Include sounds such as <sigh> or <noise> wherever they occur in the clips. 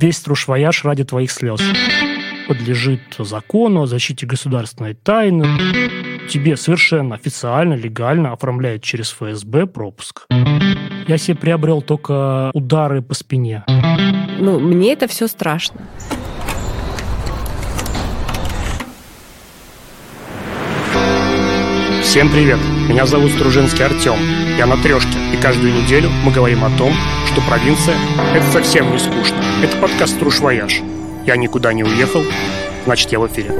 Весь струшвояж ради твоих слез подлежит закону о защите государственной тайны. Тебе совершенно официально, легально оформляют через ФСБ пропуск. Я себе приобрел только удары по спине. Ну, мне это все страшно. Всем привет! Меня зовут Стружинский Артем. Я на трешке, и каждую неделю мы говорим о том, что провинция – это совсем не скучно. Это подкаст «Струж Вояж». Я никуда не уехал, значит, я в эфире.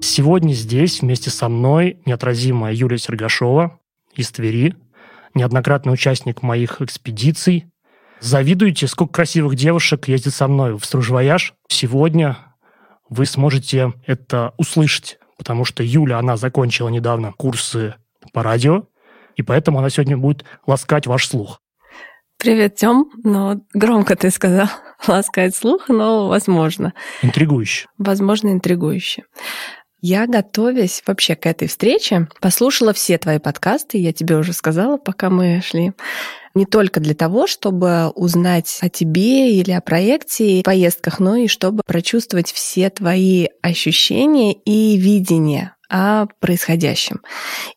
Сегодня здесь вместе со мной неотразимая Юлия Сергашова из Твери, неоднократный участник моих экспедиций. Завидуете, сколько красивых девушек ездит со мной в Стружвояж. Сегодня вы сможете это услышать, потому что Юля, она закончила недавно курсы по радио, и поэтому она сегодня будет ласкать ваш слух. Привет, Тём. Ну, громко ты сказал. <laughs> Ласкать слух, но возможно. Интригующе. Возможно, интригующе. Я, готовясь вообще к этой встрече, послушала все твои подкасты, я тебе уже сказала, пока мы шли. Не только для того, чтобы узнать о тебе или о проекте и поездках, но и чтобы прочувствовать все твои ощущения и видения о происходящем.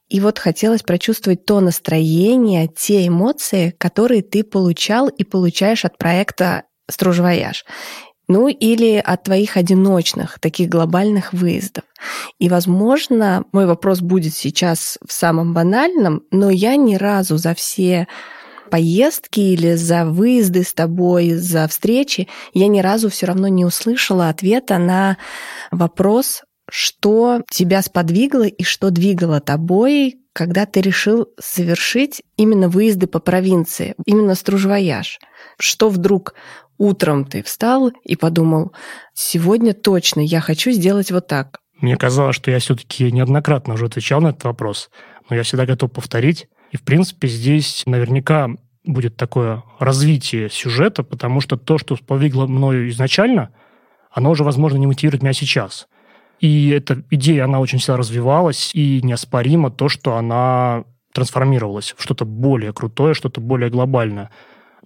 И вот хотелось прочувствовать то настроение, те эмоции, которые ты получал и получаешь от проекта «Стружвояж». Ну или от твоих одиночных, таких глобальных выездов. И, возможно, мой вопрос будет сейчас в самом банальном, но я ни разу за все поездки или за выезды с тобой, за встречи, я ни разу все равно не услышала ответа на вопрос, что тебя сподвигло и что двигало тобой, когда ты решил совершить именно выезды по провинции, именно стружвояж. Что вдруг утром ты встал и подумал, сегодня точно я хочу сделать вот так? Мне казалось, что я все-таки неоднократно уже отвечал на этот вопрос, но я всегда готов повторить. И, в принципе, здесь наверняка будет такое развитие сюжета, потому что то, что сподвигло мною изначально, оно уже, возможно, не мотивирует меня сейчас. И эта идея, она очень всегда развивалась, и неоспоримо то, что она трансформировалась в что-то более крутое, что-то более глобальное.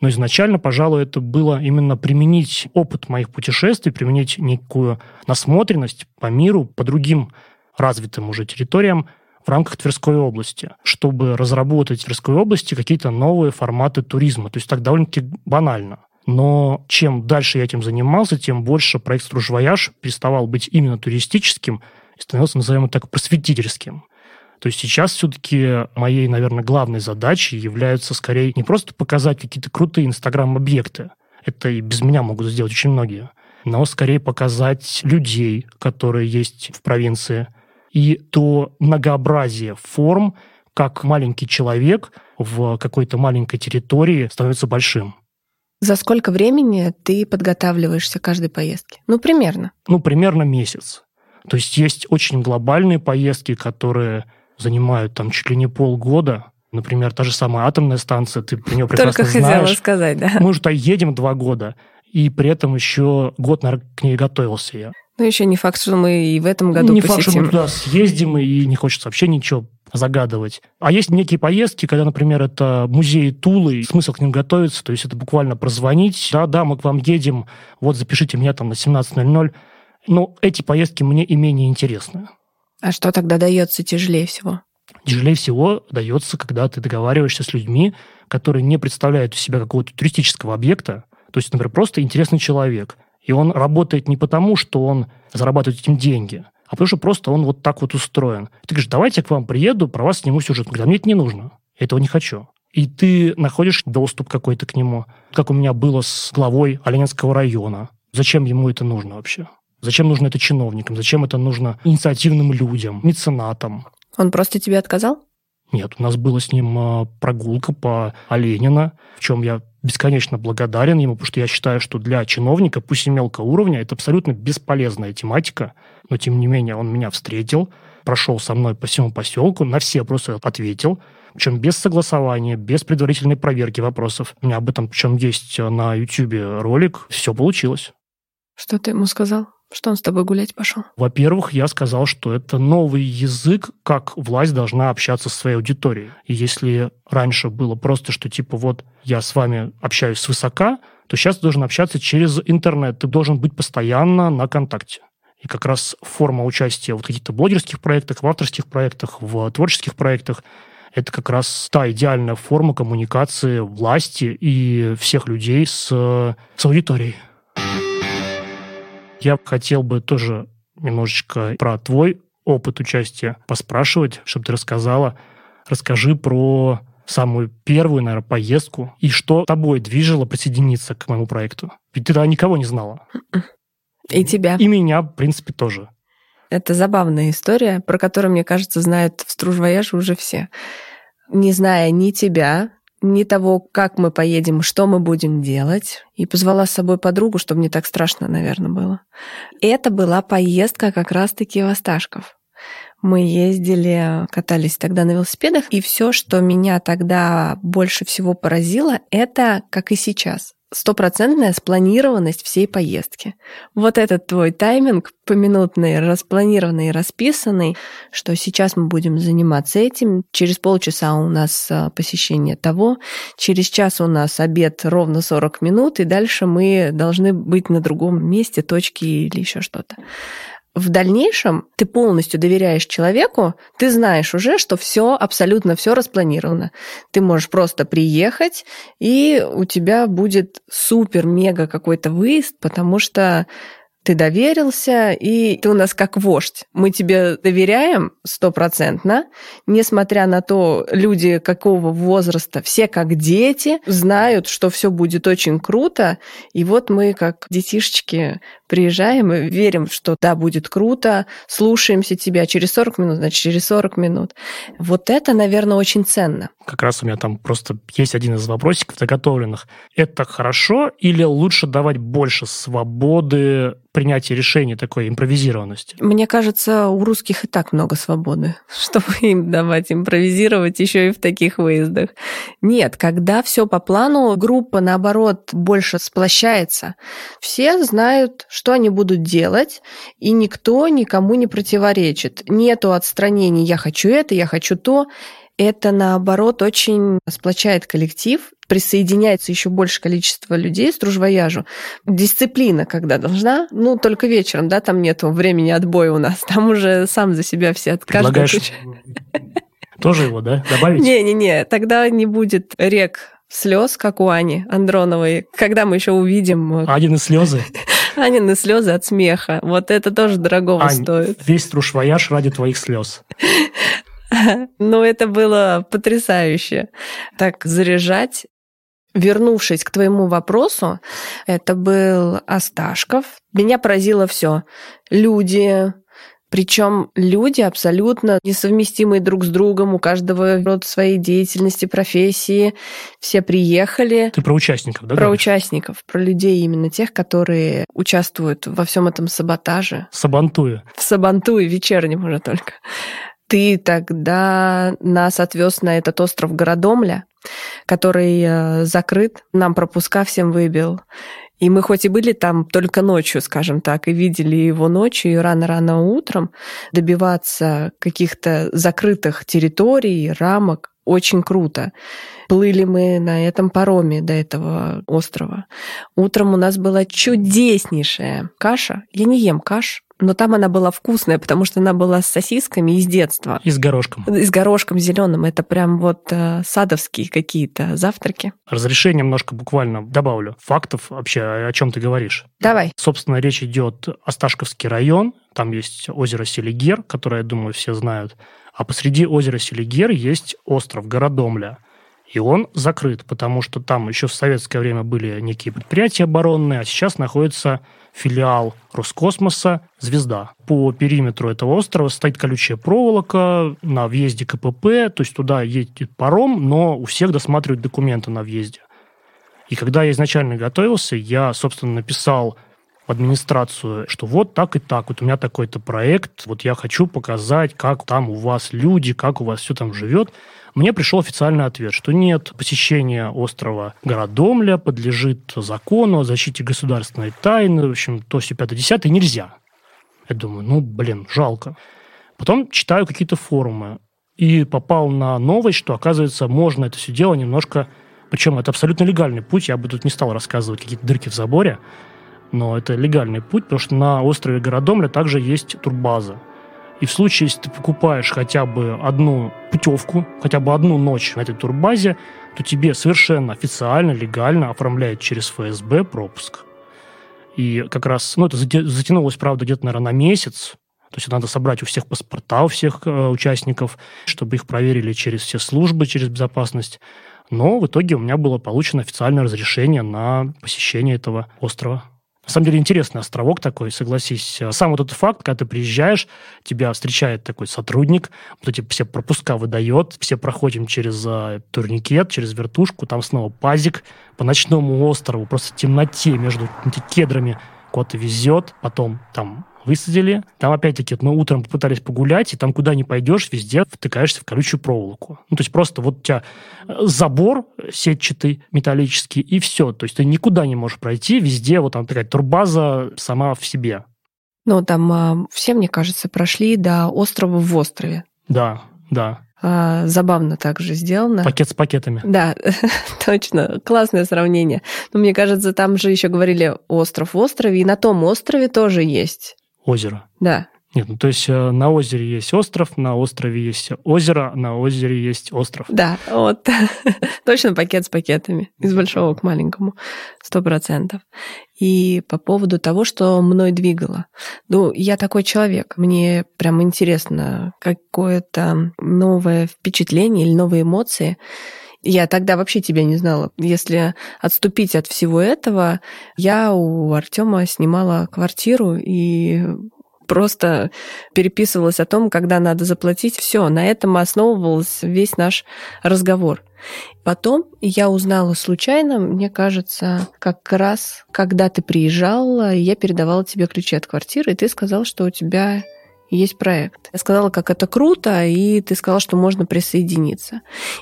Но изначально, пожалуй, это было именно применить опыт моих путешествий, применить некую насмотренность по миру, по другим развитым уже территориям в рамках Тверской области, чтобы разработать в Тверской области какие-то новые форматы туризма. То есть так довольно-таки банально. Но чем дальше я этим занимался, тем больше проект «Стружвояж» переставал быть именно туристическим и становился, назовем это так, просветительским. То есть сейчас все-таки моей, наверное, главной задачей является скорее не просто показать какие-то крутые инстаграм-объекты, это и без меня могут сделать очень многие, но скорее показать людей, которые есть в провинции, и то многообразие форм, как маленький человек в какой-то маленькой территории становится большим. За сколько времени ты подготавливаешься к каждой поездке? Ну, примерно. Ну, примерно месяц. То есть есть очень глобальные поездки, которые занимают там чуть ли не полгода. Например, та же самая атомная станция, ты про нее прекрасно Только знаешь. хотела сказать, да. Мы уже туда едем два года, и при этом еще год, наверное, к ней готовился я. Ну, еще не факт, что мы и в этом году Не посетим. факт, что мы туда съездим, и не хочется вообще ничего загадывать. А есть некие поездки, когда, например, это музей Тулы, смысл к ним готовиться, то есть это буквально прозвонить, да-да, мы к вам едем, вот запишите меня там на 17.00. Но эти поездки мне и менее интересны. А что тогда дается тяжелее всего? Тяжелее всего дается, когда ты договариваешься с людьми, которые не представляют у себя какого-то туристического объекта, то есть, например, просто интересный человек. И он работает не потому, что он зарабатывает этим деньги, а потому что просто он вот так вот устроен. Ты говоришь, давайте я к вам приеду, про вас сниму сюжет. Он говорит, а мне это не нужно, я этого не хочу. И ты находишь доступ какой-то к нему, как у меня было с главой Оленинского района. Зачем ему это нужно вообще? Зачем нужно это чиновникам? Зачем это нужно инициативным людям, меценатам? Он просто тебе отказал? Нет, у нас была с ним а, прогулка по Оленина, в чем я бесконечно благодарен ему, потому что я считаю, что для чиновника, пусть и мелкого уровня, это абсолютно бесполезная тематика, но тем не менее он меня встретил, прошел со мной по всему поселку, на все вопросы ответил, причем без согласования, без предварительной проверки вопросов. У меня об этом причем есть на YouTube ролик, все получилось. Что ты ему сказал? Что он с тобой гулять пошел? Во-первых, я сказал, что это новый язык, как власть должна общаться со своей аудиторией. И если раньше было просто, что типа вот я с вами общаюсь свысока, то сейчас ты должен общаться через интернет. Ты должен быть постоянно на контакте. И как раз форма участия в каких-то блогерских проектах, в авторских проектах, в творческих проектах – это как раз та идеальная форма коммуникации власти и всех людей с, с аудиторией. Я хотел бы тоже немножечко про твой опыт участия поспрашивать, чтобы ты рассказала. Расскажи про самую первую, наверное, поездку и что тобой движило присоединиться к моему проекту. Ведь ты тогда никого не знала. И тебя. И меня, в принципе, тоже. Это забавная история, про которую, мне кажется, знают в Стружвояже уже все. Не зная ни тебя, ни того, как мы поедем, что мы будем делать. И позвала с собой подругу, чтобы не так страшно, наверное, было. Это была поездка как раз-таки в Осташков. Мы ездили, катались тогда на велосипедах, и все, что меня тогда больше всего поразило, это, как и сейчас, стопроцентная спланированность всей поездки. Вот этот твой тайминг поминутный, распланированный, расписанный, что сейчас мы будем заниматься этим, через полчаса у нас а, посещение того, через час у нас обед ровно 40 минут, и дальше мы должны быть на другом месте, точке или еще что-то в дальнейшем ты полностью доверяешь человеку, ты знаешь уже, что все, абсолютно все распланировано. Ты можешь просто приехать, и у тебя будет супер-мега какой-то выезд, потому что ты доверился, и ты у нас как вождь. Мы тебе доверяем стопроцентно, несмотря на то, люди какого возраста, все как дети, знают, что все будет очень круто, и вот мы как детишечки приезжаем и верим, что да, будет круто, слушаемся тебя через 40 минут, значит, через 40 минут. Вот это, наверное, очень ценно. Как раз у меня там просто есть один из вопросиков заготовленных. Это хорошо или лучше давать больше свободы принятия решений, такой импровизированности? Мне кажется, у русских и так много свободы, <laughs> чтобы им давать импровизировать еще и в таких выездах. Нет, когда все по плану, группа, наоборот, больше сплощается. Все знают, что они будут делать, и никто никому не противоречит. Нету отстранений «я хочу это», «я хочу то». Это, наоборот, очень сплочает коллектив, присоединяется еще больше количество людей с дружвояжу. Дисциплина, когда должна, ну, только вечером, да, там нету времени отбоя у нас, там уже сам за себя все откажут. Тоже его, да, добавить? Не-не-не, тогда не будет рек слез, как у Ани Андроновой, когда мы еще увидим... Э, Анины слезы? Анины слезы от смеха. Вот это тоже дорогого Ань, стоит. Весь трушвояж ради твоих слез. <laughs> Ну, это было потрясающе. Так заряжать. Вернувшись к твоему вопросу, это был Осташков. Меня поразило все. Люди, причем люди абсолютно несовместимые друг с другом, у каждого род своей деятельности, профессии. Все приехали. Ты про участников, да? Про говоришь? участников, про людей именно тех, которые участвуют во всем этом саботаже. Сабантуе. В сабантуе вечернем уже только. Ты тогда нас отвез на этот остров Городомля, который э, закрыт, нам пропуска всем выбил. И мы хоть и были там только ночью, скажем так, и видели его ночью и рано-рано утром, добиваться каких-то закрытых территорий, рамок, очень круто. Плыли мы на этом пароме до этого острова. Утром у нас была чудеснейшая каша. Я не ем каш, но там она была вкусная, потому что она была с сосисками из детства. И с горошком. И с горошком зеленым. Это прям вот э, садовские какие-то завтраки. Разрешение немножко буквально добавлю. Фактов вообще, о чем ты говоришь. Давай. Собственно, речь идет Осташковский район. Там есть озеро Селигер, которое, я думаю, все знают. А посреди озера Селигер есть остров Городомля. И он закрыт, потому что там еще в советское время были некие предприятия оборонные, а сейчас находится филиал Роскосмоса «Звезда». По периметру этого острова стоит колючая проволока на въезде КПП, то есть туда едет паром, но у всех досматривают документы на въезде. И когда я изначально готовился, я, собственно, написал в администрацию, что вот так и так, вот у меня такой-то проект, вот я хочу показать, как там у вас люди, как у вас все там живет. Мне пришел официальный ответ, что нет, посещение острова Городомля подлежит закону о защите государственной тайны, в общем, то все 5 10 нельзя. Я думаю, ну, блин, жалко. Потом читаю какие-то форумы и попал на новость, что, оказывается, можно это все дело немножко... Причем это абсолютно легальный путь, я бы тут не стал рассказывать какие-то дырки в заборе, но это легальный путь, потому что на острове Городомля также есть турбаза. И в случае, если ты покупаешь хотя бы одну путевку, хотя бы одну ночь на этой турбазе, то тебе совершенно официально, легально оформляют через ФСБ пропуск. И как раз, ну, это затянулось, правда, где-то, наверное, на месяц, то есть надо собрать у всех паспорта, у всех э, участников, чтобы их проверили через все службы, через безопасность. Но в итоге у меня было получено официальное разрешение на посещение этого острова. На самом деле интересный островок такой, согласись. Сам вот этот факт, когда ты приезжаешь, тебя встречает такой сотрудник, вот эти все пропуска выдает, все проходим через uh, турникет, через вертушку, там снова пазик по ночному острову, просто темноте между кедрами куда-то везет, потом там высадили. Там, опять-таки, мы утром попытались погулять, и там куда ни пойдешь, везде втыкаешься в колючую проволоку. Ну, то есть просто вот у тебя э, забор сетчатый, металлический, и все. То есть ты никуда не можешь пройти, везде вот там такая турбаза сама в себе. Ну, там а, все, мне кажется, прошли до острова в острове. Да, да. А, забавно также сделано. Пакет с пакетами. Да, <laughs> точно. Классное сравнение. Но мне кажется, там же еще говорили остров в острове, и на том острове тоже есть озеро. Да. Нет, ну то есть э, на озере есть остров, на острове есть озеро, на озере есть остров. Да, вот. <laughs> Точно пакет с пакетами. Из большого к маленькому. Сто процентов. И по поводу того, что мной двигало. Ну, я такой человек. Мне прям интересно какое-то новое впечатление или новые эмоции. Я тогда вообще тебя не знала. Если отступить от всего этого, я у Артема снимала квартиру и просто переписывалась о том, когда надо заплатить. Все, на этом основывался весь наш разговор. Потом я узнала случайно, мне кажется, как раз, когда ты приезжала, я передавала тебе ключи от квартиры, и ты сказал, что у тебя есть проект. Я сказала, как это круто, и ты сказал, что можно присоединиться.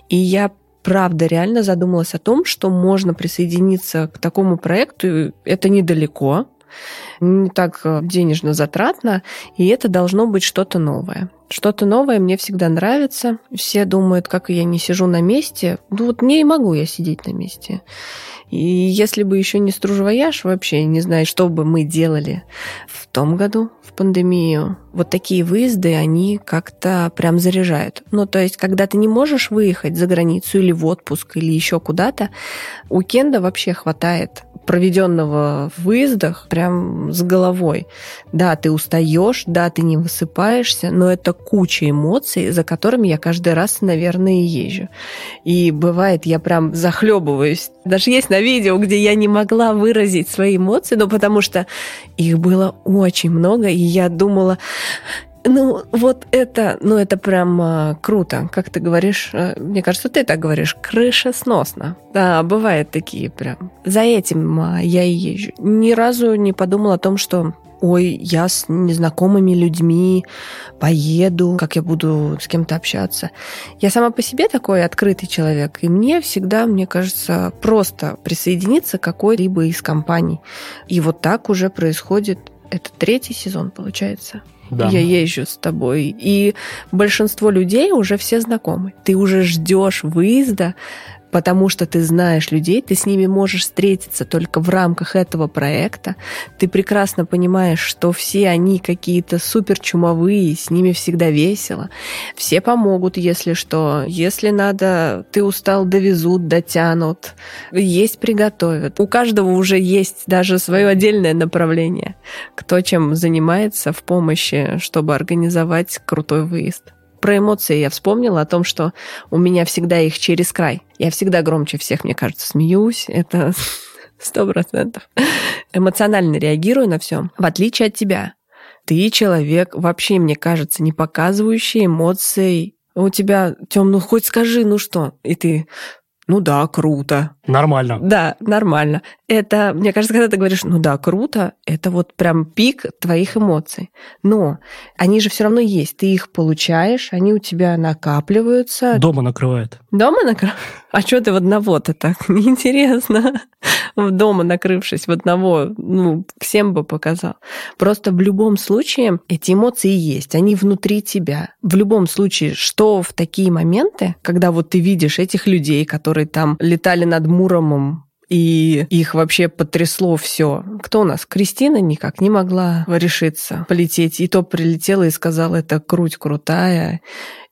И я правда реально задумалась о том, что можно присоединиться к такому проекту. Это недалеко, не так э, денежно затратно, и это должно быть что-то новое. Что-то новое мне всегда нравится. Все думают, как я не сижу на месте. Ну вот не могу я сидеть на месте. И если бы еще не стружвояж, вообще не знаю, что бы мы делали в том году, в пандемию. Вот такие выезды, они как-то прям заряжают. Ну, то есть, когда ты не можешь выехать за границу или в отпуск, или еще куда-то, у Кенда вообще хватает проведенного в выездах прям с головой. Да, ты устаешь, да, ты не высыпаешься, но это куча эмоций, за которыми я каждый раз, наверное, езжу. И бывает, я прям захлебываюсь. Даже есть на видео, где я не могла выразить свои эмоции, но потому что их было очень много, и я думала, ну, вот это, ну, это прям а, круто, как ты говоришь. А, мне кажется, ты так говоришь, крыша сносно. Да, бывают такие прям. За этим а, я и езжу. Ни разу не подумала о том, что ой, я с незнакомыми людьми поеду, как я буду с кем-то общаться. Я сама по себе такой открытый человек, и мне всегда, мне кажется, просто присоединиться к какой-либо из компаний. И вот так уже происходит. Это третий сезон, получается. Да. Я езжу с тобой. И большинство людей уже все знакомы. Ты уже ждешь выезда, потому что ты знаешь людей, ты с ними можешь встретиться только в рамках этого проекта. Ты прекрасно понимаешь, что все они какие-то супер чумовые, с ними всегда весело. Все помогут, если что. Если надо, ты устал, довезут, дотянут. Есть приготовят. У каждого уже есть даже свое отдельное направление, кто чем занимается в помощи, чтобы организовать крутой выезд про эмоции я вспомнила о том, что у меня всегда их через край. Я всегда громче всех, мне кажется, смеюсь. Это <laughs> сто процентов. Эмоционально реагирую на все. В отличие от тебя. Ты человек, вообще, мне кажется, не показывающий эмоций. У тебя, Тём, ну хоть скажи, ну что? И ты, ну да, круто. Нормально. Да, нормально. Это, мне кажется, когда ты говоришь, ну да, круто, это вот прям пик твоих эмоций. Но они же все равно есть. Ты их получаешь, они у тебя накапливаются. Дома накрывает. Дома накрывает? <laughs> А что ты в одного-то так? <laughs> Неинтересно. В дома накрывшись в одного, ну, всем бы показал. Просто в любом случае эти эмоции есть, они внутри тебя. В любом случае, что в такие моменты, когда вот ты видишь этих людей, которые там летали над Муромом, и их вообще потрясло все. Кто у нас? Кристина никак не могла решиться полететь. И то прилетела и сказала, это круть крутая.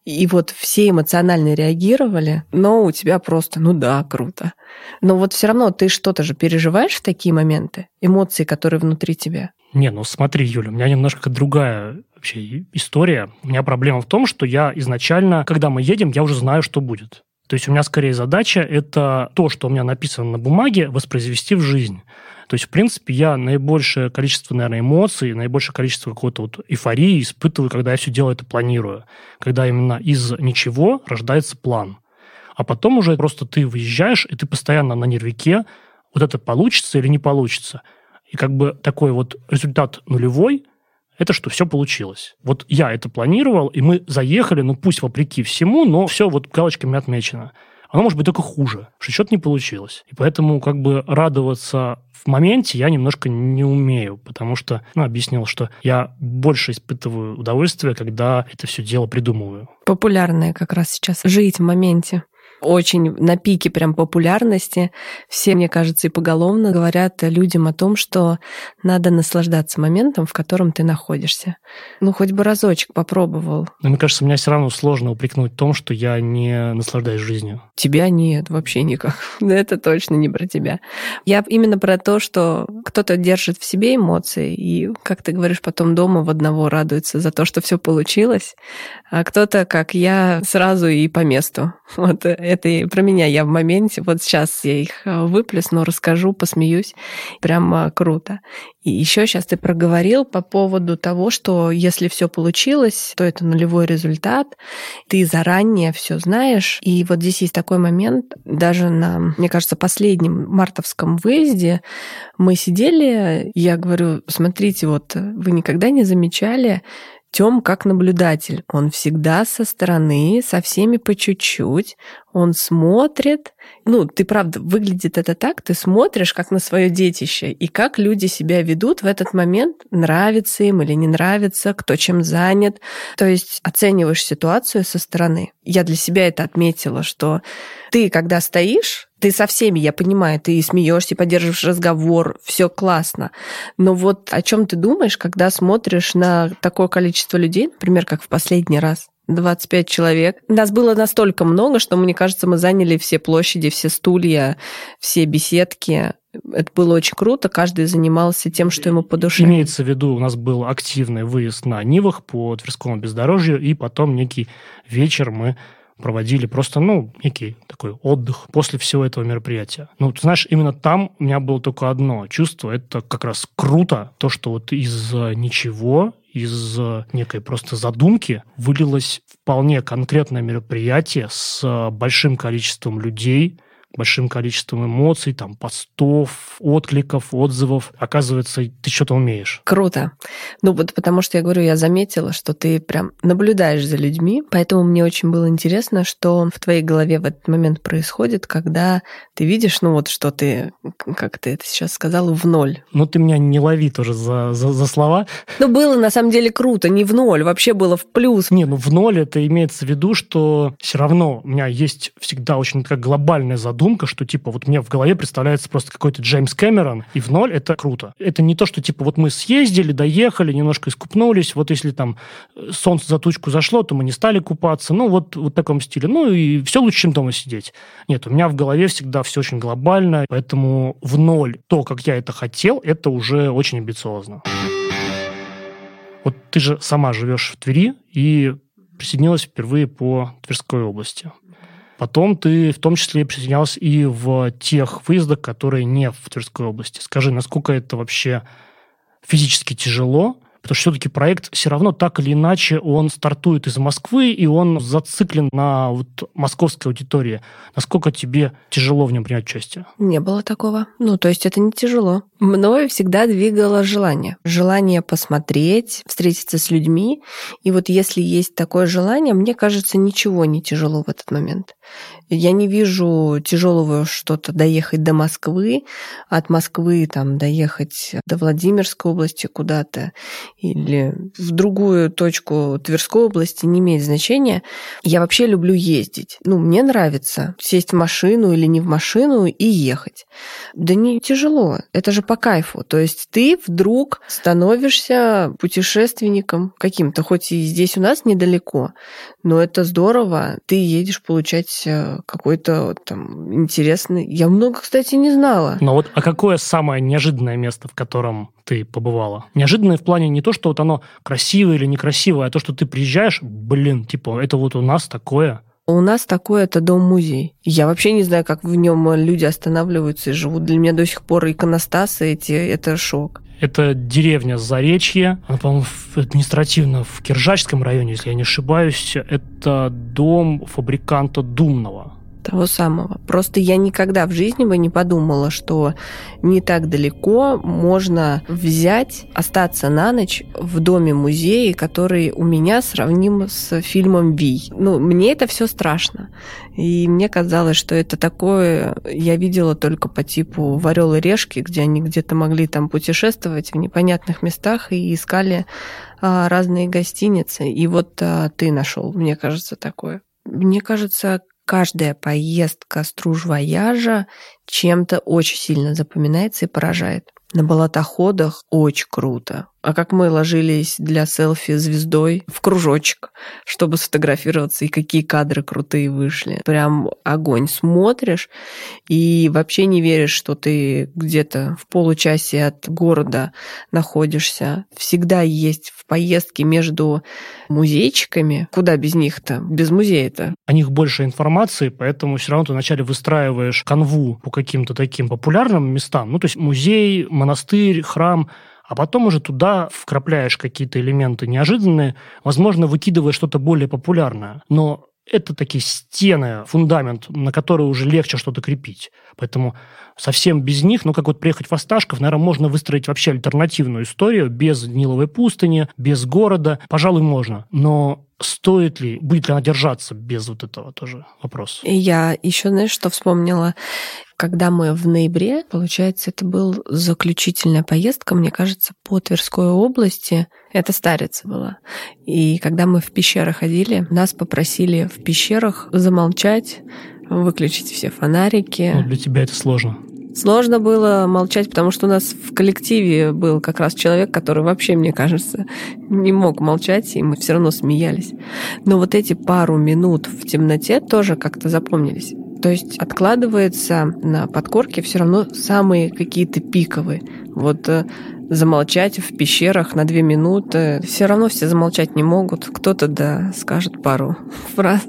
И вот все эмоционально реагировали, но у тебя просто, ну да, круто. Но вот все равно ты что-то же переживаешь в такие моменты, эмоции, которые внутри тебя. Не, ну смотри, Юля, у меня немножко другая вообще история. У меня проблема в том, что я изначально, когда мы едем, я уже знаю, что будет. То есть у меня скорее задача это то, что у меня написано на бумаге, воспроизвести в жизнь. То есть, в принципе, я наибольшее количество, наверное, эмоций, наибольшее количество какой-то вот эйфории испытываю, когда я все дело это планирую. Когда именно из ничего рождается план. А потом уже просто ты выезжаешь, и ты постоянно на нервике, вот это получится или не получится. И как бы такой вот результат нулевой, это что все получилось. Вот я это планировал, и мы заехали, ну пусть вопреки всему, но все вот галочками отмечено. Оно может быть только хуже, что что-то не получилось. И поэтому как бы радоваться в моменте я немножко не умею, потому что, ну, объяснил, что я больше испытываю удовольствие, когда это все дело придумываю. Популярное как раз сейчас жить в моменте очень на пике прям популярности. Все, мне кажется, и поголовно говорят людям о том, что надо наслаждаться моментом, в котором ты находишься. Ну, хоть бы разочек попробовал. Но мне кажется, мне все равно сложно упрекнуть в том, что я не наслаждаюсь жизнью. Тебя нет, вообще никак. <laughs> Это точно не про тебя. Я именно про то, что кто-то держит в себе эмоции, и, как ты говоришь, потом дома в одного радуется за то, что все получилось, а кто-то, как я, сразу и по месту. <laughs> Вот это про меня, я в моменте, вот сейчас я их э, выплесну, расскажу, посмеюсь. Прям круто. И еще сейчас ты проговорил по поводу того, что если все получилось, то это нулевой результат, ты заранее все знаешь. И вот здесь есть такой момент, даже на, мне кажется, последнем мартовском выезде мы сидели, я говорю, смотрите, вот вы никогда не замечали, Тём как наблюдатель. Он всегда со стороны, со всеми по чуть-чуть. Он смотрит. Ну, ты правда, выглядит это так, ты смотришь как на свое детище, и как люди себя ведут в этот момент, нравится им или не нравится, кто чем занят. То есть оцениваешь ситуацию со стороны. Я для себя это отметила, что ты, когда стоишь, ты со всеми, я понимаю, ты смеешься, поддерживаешь разговор, все классно. Но вот о чем ты думаешь, когда смотришь на такое количество людей, например, как в последний раз? 25 человек. Нас было настолько много, что, мне кажется, мы заняли все площади, все стулья, все беседки. Это было очень круто, каждый занимался тем, что ему по душе. Имеется в виду, у нас был активный выезд на Нивах по Тверскому бездорожью, и потом некий вечер мы проводили просто, ну, некий такой отдых после всего этого мероприятия. Ну, ты знаешь, именно там у меня было только одно чувство, это как раз круто, то, что вот из ничего, из некой просто задумки вылилось вполне конкретное мероприятие с большим количеством людей, большим количеством эмоций, там, постов, откликов, отзывов. Оказывается, ты что-то умеешь. Круто. Ну вот потому что я говорю, я заметила, что ты прям наблюдаешь за людьми, поэтому мне очень было интересно, что в твоей голове в этот момент происходит, когда ты видишь, ну вот что ты, как ты это сейчас сказал, в ноль. Ну ты меня не лови тоже за, за, за слова. Ну было на самом деле круто, не в ноль, вообще было в плюс. Не, ну в ноль это имеется в виду, что все равно у меня есть всегда очень такая глобальная задача задумка, что типа вот мне в голове представляется просто какой-то Джеймс Кэмерон, и в ноль это круто. Это не то, что типа вот мы съездили, доехали, немножко искупнулись, вот если там э, солнце за тучку зашло, то мы не стали купаться, ну вот, вот в таком стиле. Ну и все лучше, чем дома сидеть. Нет, у меня в голове всегда все очень глобально, поэтому в ноль то, как я это хотел, это уже очень амбициозно. Вот ты же сама живешь в Твери и присоединилась впервые по Тверской области. Потом ты в том числе присоединялся и в тех выездах, которые не в Тверской области. Скажи, насколько это вообще физически тяжело, Потому что все-таки проект все равно так или иначе он стартует из Москвы, и он зациклен на вот московской аудитории. Насколько тебе тяжело в нем принять участие? Не было такого. Ну, то есть это не тяжело. Мною всегда двигало желание. Желание посмотреть, встретиться с людьми. И вот если есть такое желание, мне кажется, ничего не тяжело в этот момент. Я не вижу тяжелого что-то доехать до Москвы, от Москвы там доехать до Владимирской области куда-то или в другую точку Тверской области, не имеет значения. Я вообще люблю ездить. Ну, мне нравится сесть в машину или не в машину и ехать. Да не тяжело, это же по кайфу. То есть ты вдруг становишься путешественником каким-то, хоть и здесь у нас недалеко, но это здорово. Ты едешь получать э, какой-то там интересный... Я много, кстати, не знала. Но вот а какое самое неожиданное место, в котором ты побывала? Неожиданное в плане не то, что вот оно красивое или некрасивое, а то, что ты приезжаешь, блин, типа, это вот у нас такое. У нас такой это дом-музей. Я вообще не знаю, как в нем люди останавливаются и живут. Для меня до сих пор иконостасы эти, это шок. Это деревня Заречье, она, по-моему, административно в Киржачском районе, если я не ошибаюсь. Это дом фабриканта Думного. Того самого. Просто я никогда в жизни бы не подумала, что не так далеко можно взять, остаться на ночь в доме музея, который у меня сравним с фильмом «Вий». Ну, мне это все страшно. И мне казалось, что это такое я видела только по типу «Варел и решки», где они где-то могли там путешествовать в непонятных местах и искали а, разные гостиницы. И вот а, ты нашел, мне кажется, такое. Мне кажется, каждая поездка струж-вояжа чем-то очень сильно запоминается и поражает. На болотоходах очень круто. А как мы ложились для селфи звездой в кружочек, чтобы сфотографироваться, и какие кадры крутые вышли. Прям огонь. Смотришь и вообще не веришь, что ты где-то в получасе от города находишься. Всегда есть в поездке между музейчиками. Куда без них-то? Без музея-то. О них больше информации, поэтому все равно ты вначале выстраиваешь канву по каким-то таким популярным местам. Ну, то есть музей, монастырь, храм, а потом уже туда вкрапляешь какие-то элементы неожиданные, возможно, выкидывая что-то более популярное. Но это такие стены, фундамент, на который уже легче что-то крепить. Поэтому совсем без них, ну, как вот приехать в Осташков, наверное, можно выстроить вообще альтернативную историю без Ниловой пустыни, без города. Пожалуй, можно. Но стоит ли, будет ли она держаться без вот этого тоже вопрос. Я еще, знаешь, что вспомнила? Когда мы в ноябре, получается, это был заключительная поездка, мне кажется, по Тверской области. Это старица была. И когда мы в пещеры ходили, нас попросили в пещерах замолчать, выключить все фонарики. Ну, для тебя это сложно. Сложно было молчать, потому что у нас в коллективе был как раз человек, который вообще, мне кажется, не мог молчать, и мы все равно смеялись. Но вот эти пару минут в темноте тоже как-то запомнились. То есть откладывается на подкорке все равно самые какие-то пиковые. Вот э, замолчать в пещерах на две минуты. Все равно все замолчать не могут. Кто-то, да, скажет пару <laughs> фраз.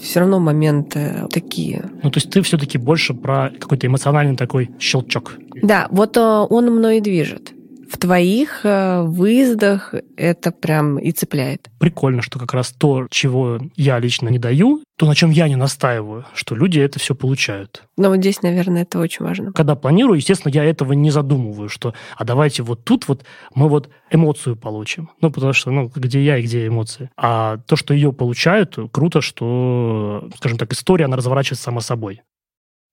Все равно моменты такие. Ну, то есть ты все-таки больше про какой-то эмоциональный такой щелчок. Да, вот э, он мной движет в твоих э, выездах это прям и цепляет. Прикольно, что как раз то, чего я лично не даю, то, на чем я не настаиваю, что люди это все получают. Но вот здесь, наверное, это очень важно. Когда планирую, естественно, я этого не задумываю, что а давайте вот тут вот мы вот эмоцию получим. Ну, потому что, ну, где я и где эмоции. А то, что ее получают, круто, что, скажем так, история, она разворачивается сама собой.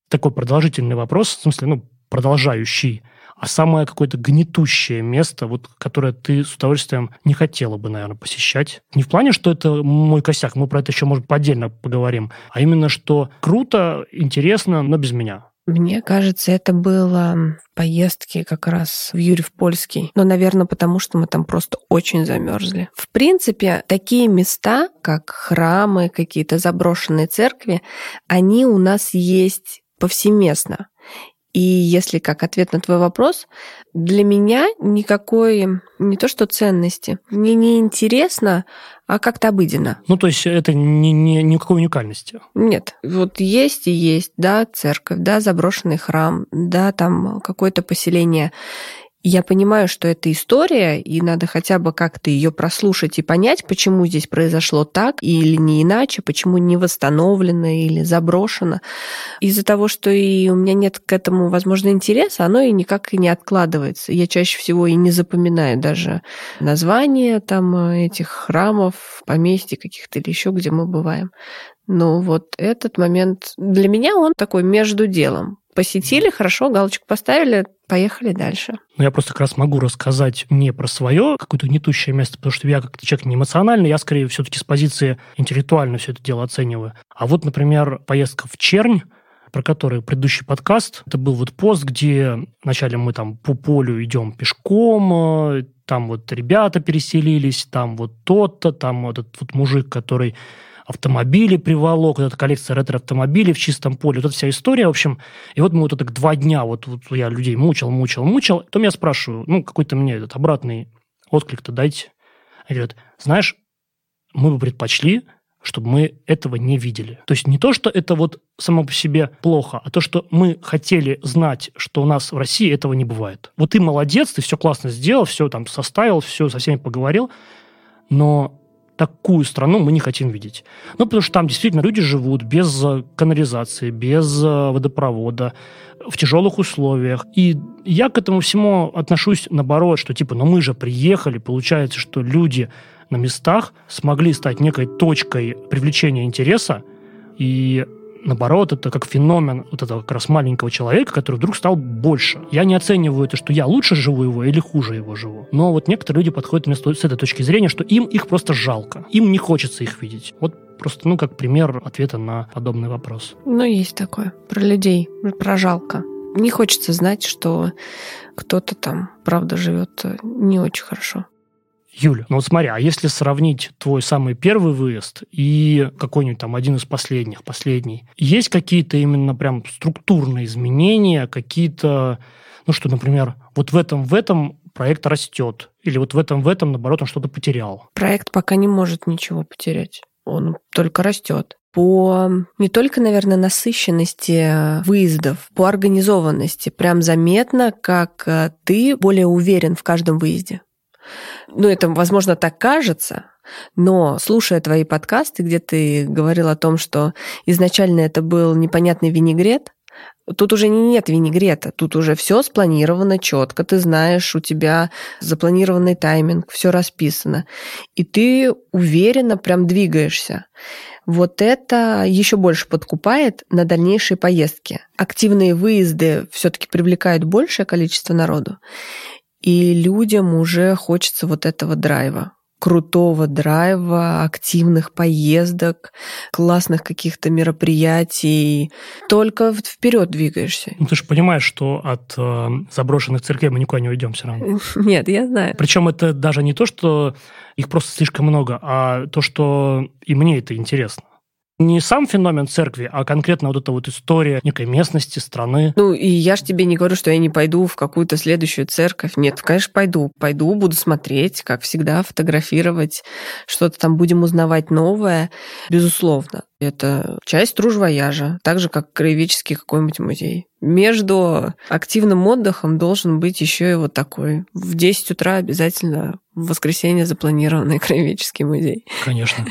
Такой продолжительный вопрос, в смысле, ну, продолжающий а самое какое-то гнетущее место, вот, которое ты с удовольствием не хотела бы, наверное, посещать. Не в плане, что это мой косяк, мы про это еще, может, отдельно поговорим, а именно, что круто, интересно, но без меня. Мне кажется, это было в поездке как раз в Юрьев-Польский. Но, наверное, потому что мы там просто очень замерзли. В принципе, такие места, как храмы, какие-то заброшенные церкви, они у нас есть повсеместно. И если как ответ на твой вопрос, для меня никакой, не то что ценности, мне не интересно, а как-то обыденно. Ну, то есть это не, не, никакой уникальности? Нет. Вот есть и есть, да, церковь, да, заброшенный храм, да, там какое-то поселение. Я понимаю, что это история, и надо хотя бы как-то ее прослушать и понять, почему здесь произошло так или не иначе, почему не восстановлено или заброшено. Из-за того, что и у меня нет к этому, возможно, интереса, оно и никак и не откладывается. Я чаще всего и не запоминаю даже названия там этих храмов, поместьй каких-то или еще, где мы бываем. Но вот этот момент для меня он такой между делом посетили, хорошо, галочку поставили, поехали дальше. Ну, я просто как раз могу рассказать не про свое какое-то гнетущее место, потому что я как человек не эмоциональный, я скорее все-таки с позиции интеллектуально все это дело оцениваю. А вот, например, поездка в Чернь, про который предыдущий подкаст, это был вот пост, где вначале мы там по полю идем пешком, э, там вот ребята переселились, там вот тот-то, там вот этот вот мужик, который автомобили приволок, вот эта коллекция ретро-автомобилей в чистом поле, вот эта вся история, в общем. И вот мы вот так два дня, вот, вот я людей мучил, мучил, мучил, потом я спрашиваю, ну, какой-то мне этот обратный отклик-то дайте. Они говорят, знаешь, мы бы предпочли, чтобы мы этого не видели. То есть не то, что это вот само по себе плохо, а то, что мы хотели знать, что у нас в России этого не бывает. Вот ты молодец, ты все классно сделал, все там составил, все со всеми поговорил, но такую страну мы не хотим видеть. Ну, потому что там действительно люди живут без э, канализации, без э, водопровода, в тяжелых условиях. И я к этому всему отношусь наоборот, что типа, ну мы же приехали, получается, что люди на местах смогли стать некой точкой привлечения интереса, и наоборот, это как феномен вот этого как раз маленького человека, который вдруг стал больше. Я не оцениваю это, что я лучше живу его или хуже его живу. Но вот некоторые люди подходят мне с этой точки зрения, что им их просто жалко. Им не хочется их видеть. Вот просто, ну, как пример ответа на подобный вопрос. Ну, есть такое. Про людей, про жалко. Не хочется знать, что кто-то там, правда, живет не очень хорошо. Юля, ну вот смотри, а если сравнить твой самый первый выезд и какой-нибудь там один из последних, последний, есть какие-то именно прям структурные изменения, какие-то, ну что, например, вот в этом, в этом проект растет, или вот в этом, в этом, наоборот, он что-то потерял? Проект пока не может ничего потерять, он только растет по не только, наверное, насыщенности выездов, по организованности. Прям заметно, как э, ты более уверен в каждом выезде. Ну, это, возможно, так кажется, но слушая твои подкасты, где ты говорил о том, что изначально это был непонятный винегрет, Тут уже нет винегрета, тут уже все спланировано четко, ты знаешь, у тебя запланированный тайминг, все расписано, и ты уверенно прям двигаешься. Вот это еще больше подкупает на дальнейшие поездки. Активные выезды все-таки привлекают большее количество народу. И людям уже хочется вот этого драйва крутого драйва, активных поездок, классных каких-то мероприятий. Только вперед двигаешься. Ну, ты же понимаешь, что от э, заброшенных церквей мы никуда не уйдем все равно. <laughs> Нет, я знаю. Причем это даже не то, что их просто слишком много, а то, что и мне это интересно не сам феномен церкви, а конкретно вот эта вот история некой местности, страны. Ну, и я же тебе не говорю, что я не пойду в какую-то следующую церковь. Нет, конечно, пойду. Пойду, буду смотреть, как всегда, фотографировать, что-то там будем узнавать новое. Безусловно. Это часть тружвояжа, так же, как краеведческий какой-нибудь музей. Между активным отдыхом должен быть еще и вот такой. В 10 утра обязательно в воскресенье запланированный <laughs> краеведческий музей. Конечно.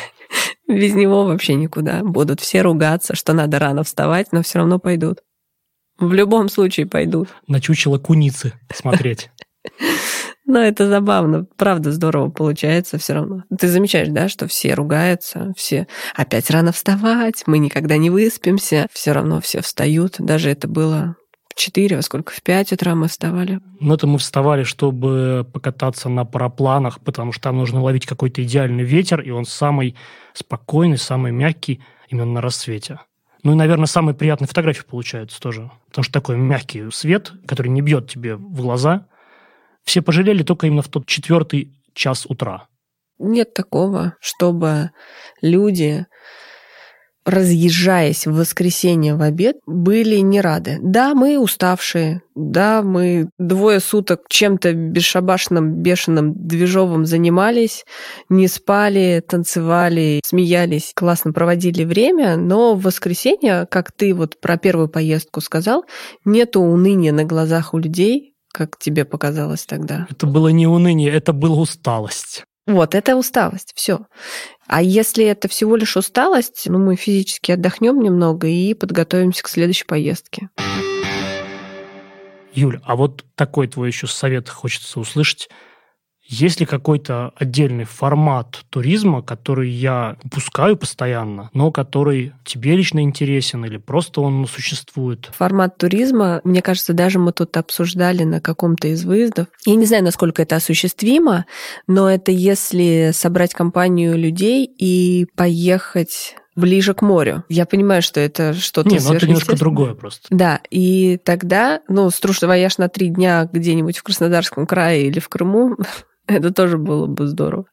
Без него вообще никуда. Будут все ругаться, что надо рано вставать, но все равно пойдут. В любом случае пойдут. На чучело куницы смотреть. <laughs> Но это забавно, правда здорово получается все равно. Ты замечаешь, да, что все ругаются, все опять рано вставать, мы никогда не выспимся, все равно все встают. Даже это было в 4, во сколько? В 5 утра мы вставали. Ну, это мы вставали, чтобы покататься на парапланах, потому что там нужно ловить какой-то идеальный ветер, и он самый спокойный, самый мягкий именно на рассвете. Ну и, наверное, самые приятные фотографии получаются тоже. Потому что такой мягкий свет, который не бьет тебе в глаза. Все пожалели только именно в тот четвертый час утра. Нет такого, чтобы люди разъезжаясь в воскресенье в обед, были не рады. Да, мы уставшие, да, мы двое суток чем-то бесшабашным, бешеным, движовым занимались, не спали, танцевали, смеялись, классно проводили время, но в воскресенье, как ты вот про первую поездку сказал, нету уныния на глазах у людей, как тебе показалось тогда? Это было не уныние, это была усталость. Вот, это усталость, все. А если это всего лишь усталость, ну, мы физически отдохнем немного и подготовимся к следующей поездке. Юль, а вот такой твой еще совет хочется услышать. Есть ли какой-то отдельный формат туризма, который я упускаю постоянно, но который тебе лично интересен или просто он существует? Формат туризма, мне кажется, даже мы тут обсуждали на каком-то из выездов. Я не знаю, насколько это осуществимо, но это если собрать компанию людей и поехать ближе к морю. Я понимаю, что это что-то Не, ну это немножко другое просто. Да, и тогда, ну, стружный вояж на три дня где-нибудь в Краснодарском крае или в Крыму <laughs> Это тоже было бы здорово.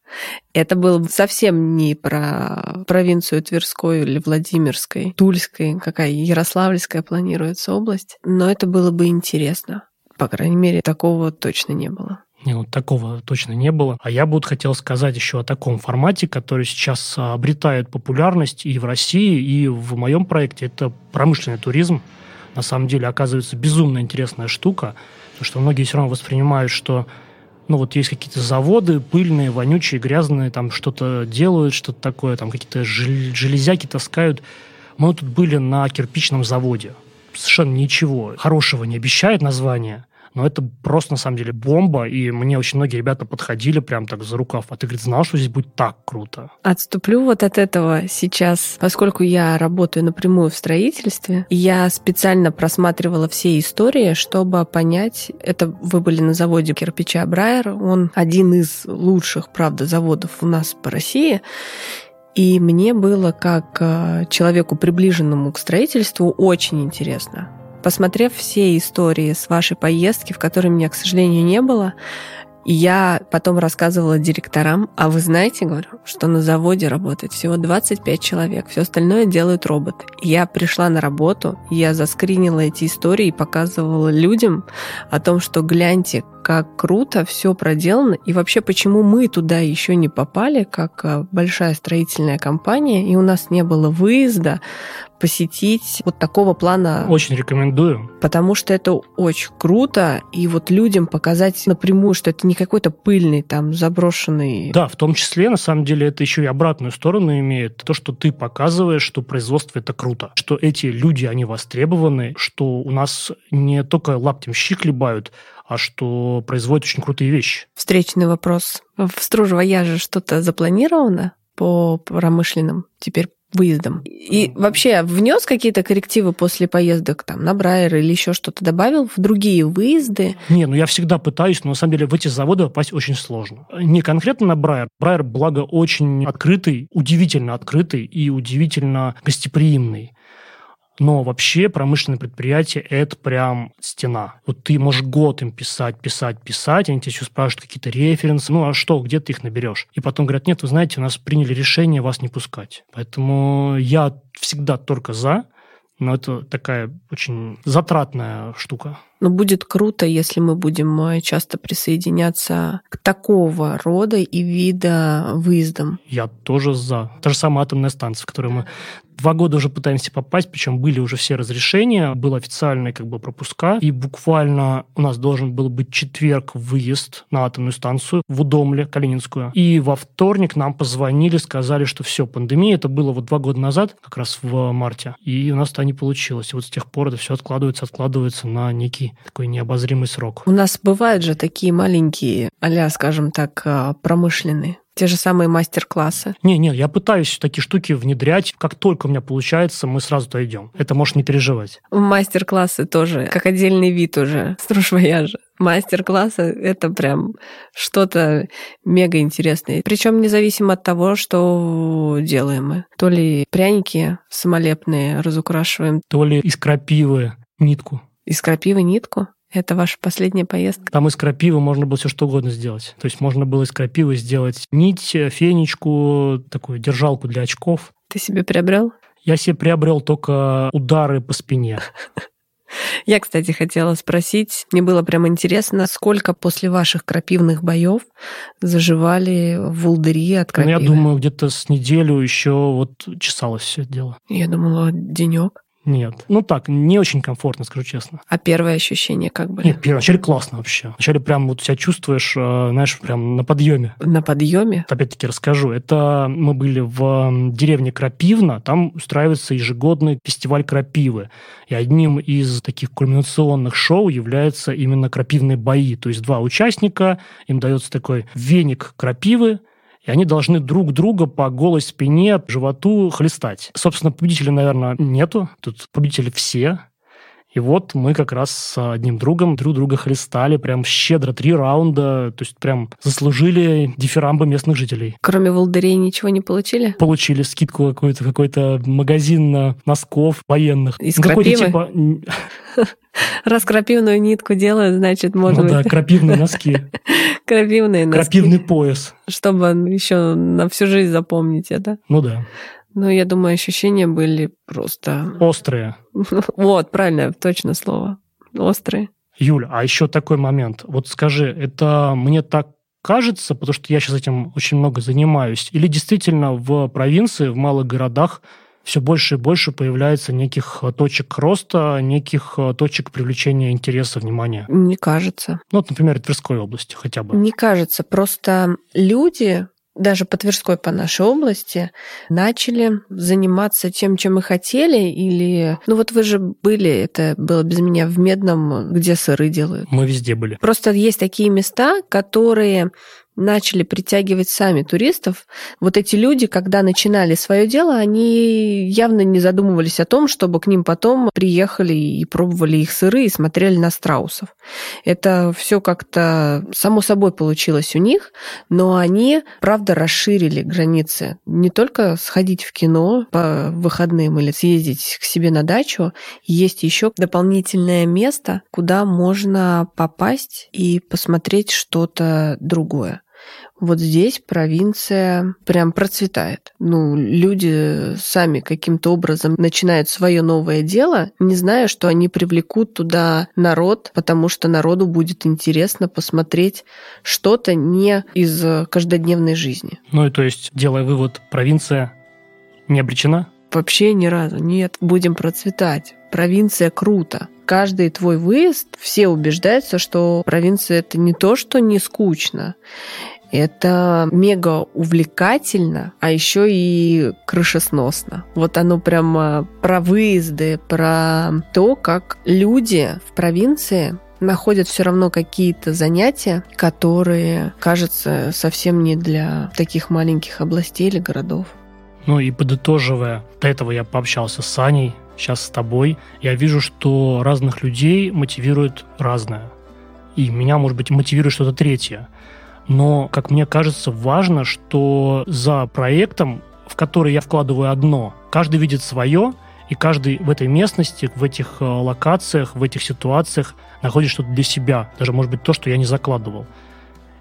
Это было бы совсем не про провинцию Тверской или Владимирской, Тульской, какая Ярославльская планируется область, но это было бы интересно. По крайней мере, такого точно не было. Не, ну такого точно не было. А я бы вот хотел сказать еще о таком формате, который сейчас обретает популярность и в России, и в моем проекте. Это промышленный туризм. На самом деле, оказывается, безумно интересная штука, потому что многие все равно воспринимают, что ну вот есть какие-то заводы пыльные, вонючие, грязные, там что-то делают, что-то такое, там какие-то железяки таскают. Мы тут были на кирпичном заводе. Совершенно ничего хорошего не обещает название. Но это просто, на самом деле, бомба, и мне очень многие ребята подходили прям так за рукав. А ты, говорит, знал, что здесь будет так круто? Отступлю вот от этого сейчас, поскольку я работаю напрямую в строительстве, я специально просматривала все истории, чтобы понять, это вы были на заводе кирпича Брайер, он один из лучших, правда, заводов у нас по России, и мне было, как э, человеку, приближенному к строительству, очень интересно. Посмотрев все истории с вашей поездки, в которой меня, к сожалению, не было, я потом рассказывала директорам, а вы знаете, говорю, что на заводе работает всего 25 человек, все остальное делают роботы. Я пришла на работу, я заскринила эти истории и показывала людям о том, что гляньте, как круто все проделано, и вообще почему мы туда еще не попали, как э, большая строительная компания, и у нас не было выезда посетить вот такого плана. Очень рекомендую. Потому что это очень круто, и вот людям показать напрямую, что это не какой-то пыльный, там, заброшенный... Да, в том числе, на самом деле, это еще и обратную сторону имеет. То, что ты показываешь, что производство это круто, что эти люди, они востребованы, что у нас не только лаптем щи хлебают, а что производят очень крутые вещи. Встречный вопрос. В Стружево-Яже что-то запланировано по промышленным теперь выездом. И вообще внес какие-то коррективы после поездок там на Брайер или еще что-то добавил в другие выезды? Не, ну я всегда пытаюсь, но на самом деле в эти заводы попасть очень сложно. Не конкретно на Брайер. Брайер, благо, очень открытый, удивительно открытый и удивительно гостеприимный. Но вообще промышленное предприятие – это прям стена. Вот ты можешь год им писать, писать, писать, они тебя еще спрашивают какие-то референсы, ну а что, где ты их наберешь? И потом говорят, нет, вы знаете, у нас приняли решение вас не пускать. Поэтому я всегда только за, но это такая очень затратная штука. Но будет круто, если мы будем э, часто присоединяться к такого рода и вида выездам. Я тоже за. Та же самая атомная станция, в которую мы Два года уже пытаемся попасть, причем были уже все разрешения, был официальный как бы пропуска, и буквально у нас должен был быть четверг выезд на атомную станцию в Удомле, Калининскую. И во вторник нам позвонили, сказали, что все, пандемия, это было вот два года назад, как раз в марте, и у нас это не получилось. И вот с тех пор это все откладывается, откладывается на некий такой необозримый срок. У нас бывают же такие маленькие, а скажем так, а, промышленные те же самые мастер-классы? Не, не, я пытаюсь такие штуки внедрять. Как только у меня получается, мы сразу туда идем. Это можешь не переживать. Мастер-классы тоже, как отдельный вид уже, <laughs> стружь вояжа. Мастер-классы — это прям что-то мега интересное. Причем независимо от того, что делаем мы. То ли пряники самолепные разукрашиваем. То ли из крапивы нитку. Из крапивы нитку? Это ваша последняя поездка? Там из крапивы можно было все что угодно сделать. То есть можно было из крапивы сделать нить, фенечку, такую держалку для очков. Ты себе приобрел? Я себе приобрел только удары по спине. <laughs> Я, кстати, хотела спросить, мне было прям интересно, сколько после ваших крапивных боев заживали волдыри от крапивы? Ну, я думаю, где-то с неделю еще вот чесалось все это дело. Я думала, денек. Нет. Ну так, не очень комфортно, скажу честно. А первое ощущение как были? Нет, первое, вначале классно вообще. Вначале прям вот себя чувствуешь, э, знаешь, прям на подъеме. На подъеме? Опять-таки расскажу. Это мы были в деревне Крапивна, там устраивается ежегодный фестиваль крапивы. И одним из таких кульминационных шоу является именно крапивные бои. То есть два участника, им дается такой веник крапивы, и они должны друг друга по голой спине, животу хлестать. Собственно, победителей, наверное, нету. Тут победители все. И вот мы как раз с одним другом друг друга хлестали прям щедро, три раунда, то есть прям заслужили дифирамбы местных жителей. Кроме волдырей ничего не получили? Получили скидку какой-то, какой-то магазин на носков военных. Из крапивы? Типа... <laughs> Раз крапивную нитку делают, значит, может ну, да, крапивные <laughs> носки. Крапивные носки. Крапивный пояс. Чтобы еще на всю жизнь запомнить это. Ну да. Ну, я думаю, ощущения были просто... Острые. <laughs> Вот, правильно, точно слово. Острые. Юля, а еще такой момент. Вот скажи, это мне так кажется, потому что я сейчас этим очень много занимаюсь, или действительно в провинции, в малых городах все больше и больше появляется неких точек роста, неких точек привлечения интереса, внимания? Не кажется. Ну, вот, например, Тверской области хотя бы. Не кажется. Просто люди даже по Тверской, по нашей области, начали заниматься тем, чем мы хотели, или... Ну вот вы же были, это было без меня, в Медном, где сыры делают. Мы везде были. Просто есть такие места, которые начали притягивать сами туристов, вот эти люди, когда начинали свое дело, они явно не задумывались о том, чтобы к ним потом приехали и пробовали их сыры и смотрели на страусов. Это все как-то само собой получилось у них, но они, правда, расширили границы. Не только сходить в кино по выходным или съездить к себе на дачу, есть еще дополнительное место, куда можно попасть и посмотреть что-то другое. Вот здесь провинция прям процветает. Ну, люди сами каким-то образом начинают свое новое дело, не зная, что они привлекут туда народ, потому что народу будет интересно посмотреть что-то не из каждодневной жизни. Ну и то есть, делая вывод, провинция не обречена? Вообще ни разу. Нет, будем процветать. Провинция круто. Каждый твой выезд, все убеждаются, что провинция это не то, что не скучно. Это мега увлекательно, а еще и крышесносно. Вот оно прямо про выезды, про то, как люди в провинции находят все равно какие-то занятия, которые, кажется, совсем не для таких маленьких областей или городов. Ну и подытоживая, до этого я пообщался с Аней, сейчас с тобой, я вижу, что разных людей мотивирует разное. И меня, может быть, мотивирует что-то третье – но, как мне кажется, важно, что за проектом, в который я вкладываю одно, каждый видит свое, и каждый в этой местности, в этих э, локациях, в этих ситуациях находит что-то для себя, даже, может быть, то, что я не закладывал.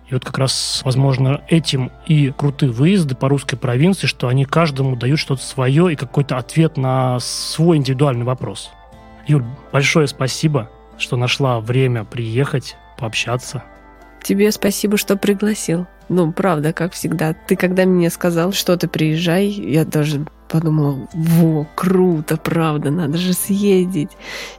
И вот как раз, возможно, этим и крутые выезды по русской провинции, что они каждому дают что-то свое и какой-то ответ на свой индивидуальный вопрос. Юль, большое спасибо, что нашла время приехать, пообщаться. Тебе спасибо, что пригласил. Ну, правда, как всегда. Ты когда мне сказал, что ты приезжай, я даже подумала, во, круто, правда, надо же съездить.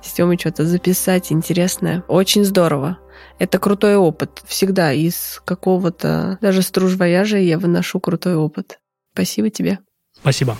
С Тёмой что-то записать интересное. Очень здорово. Это крутой опыт. Всегда из какого-то, даже стружвояжа я выношу крутой опыт. Спасибо тебе. Спасибо.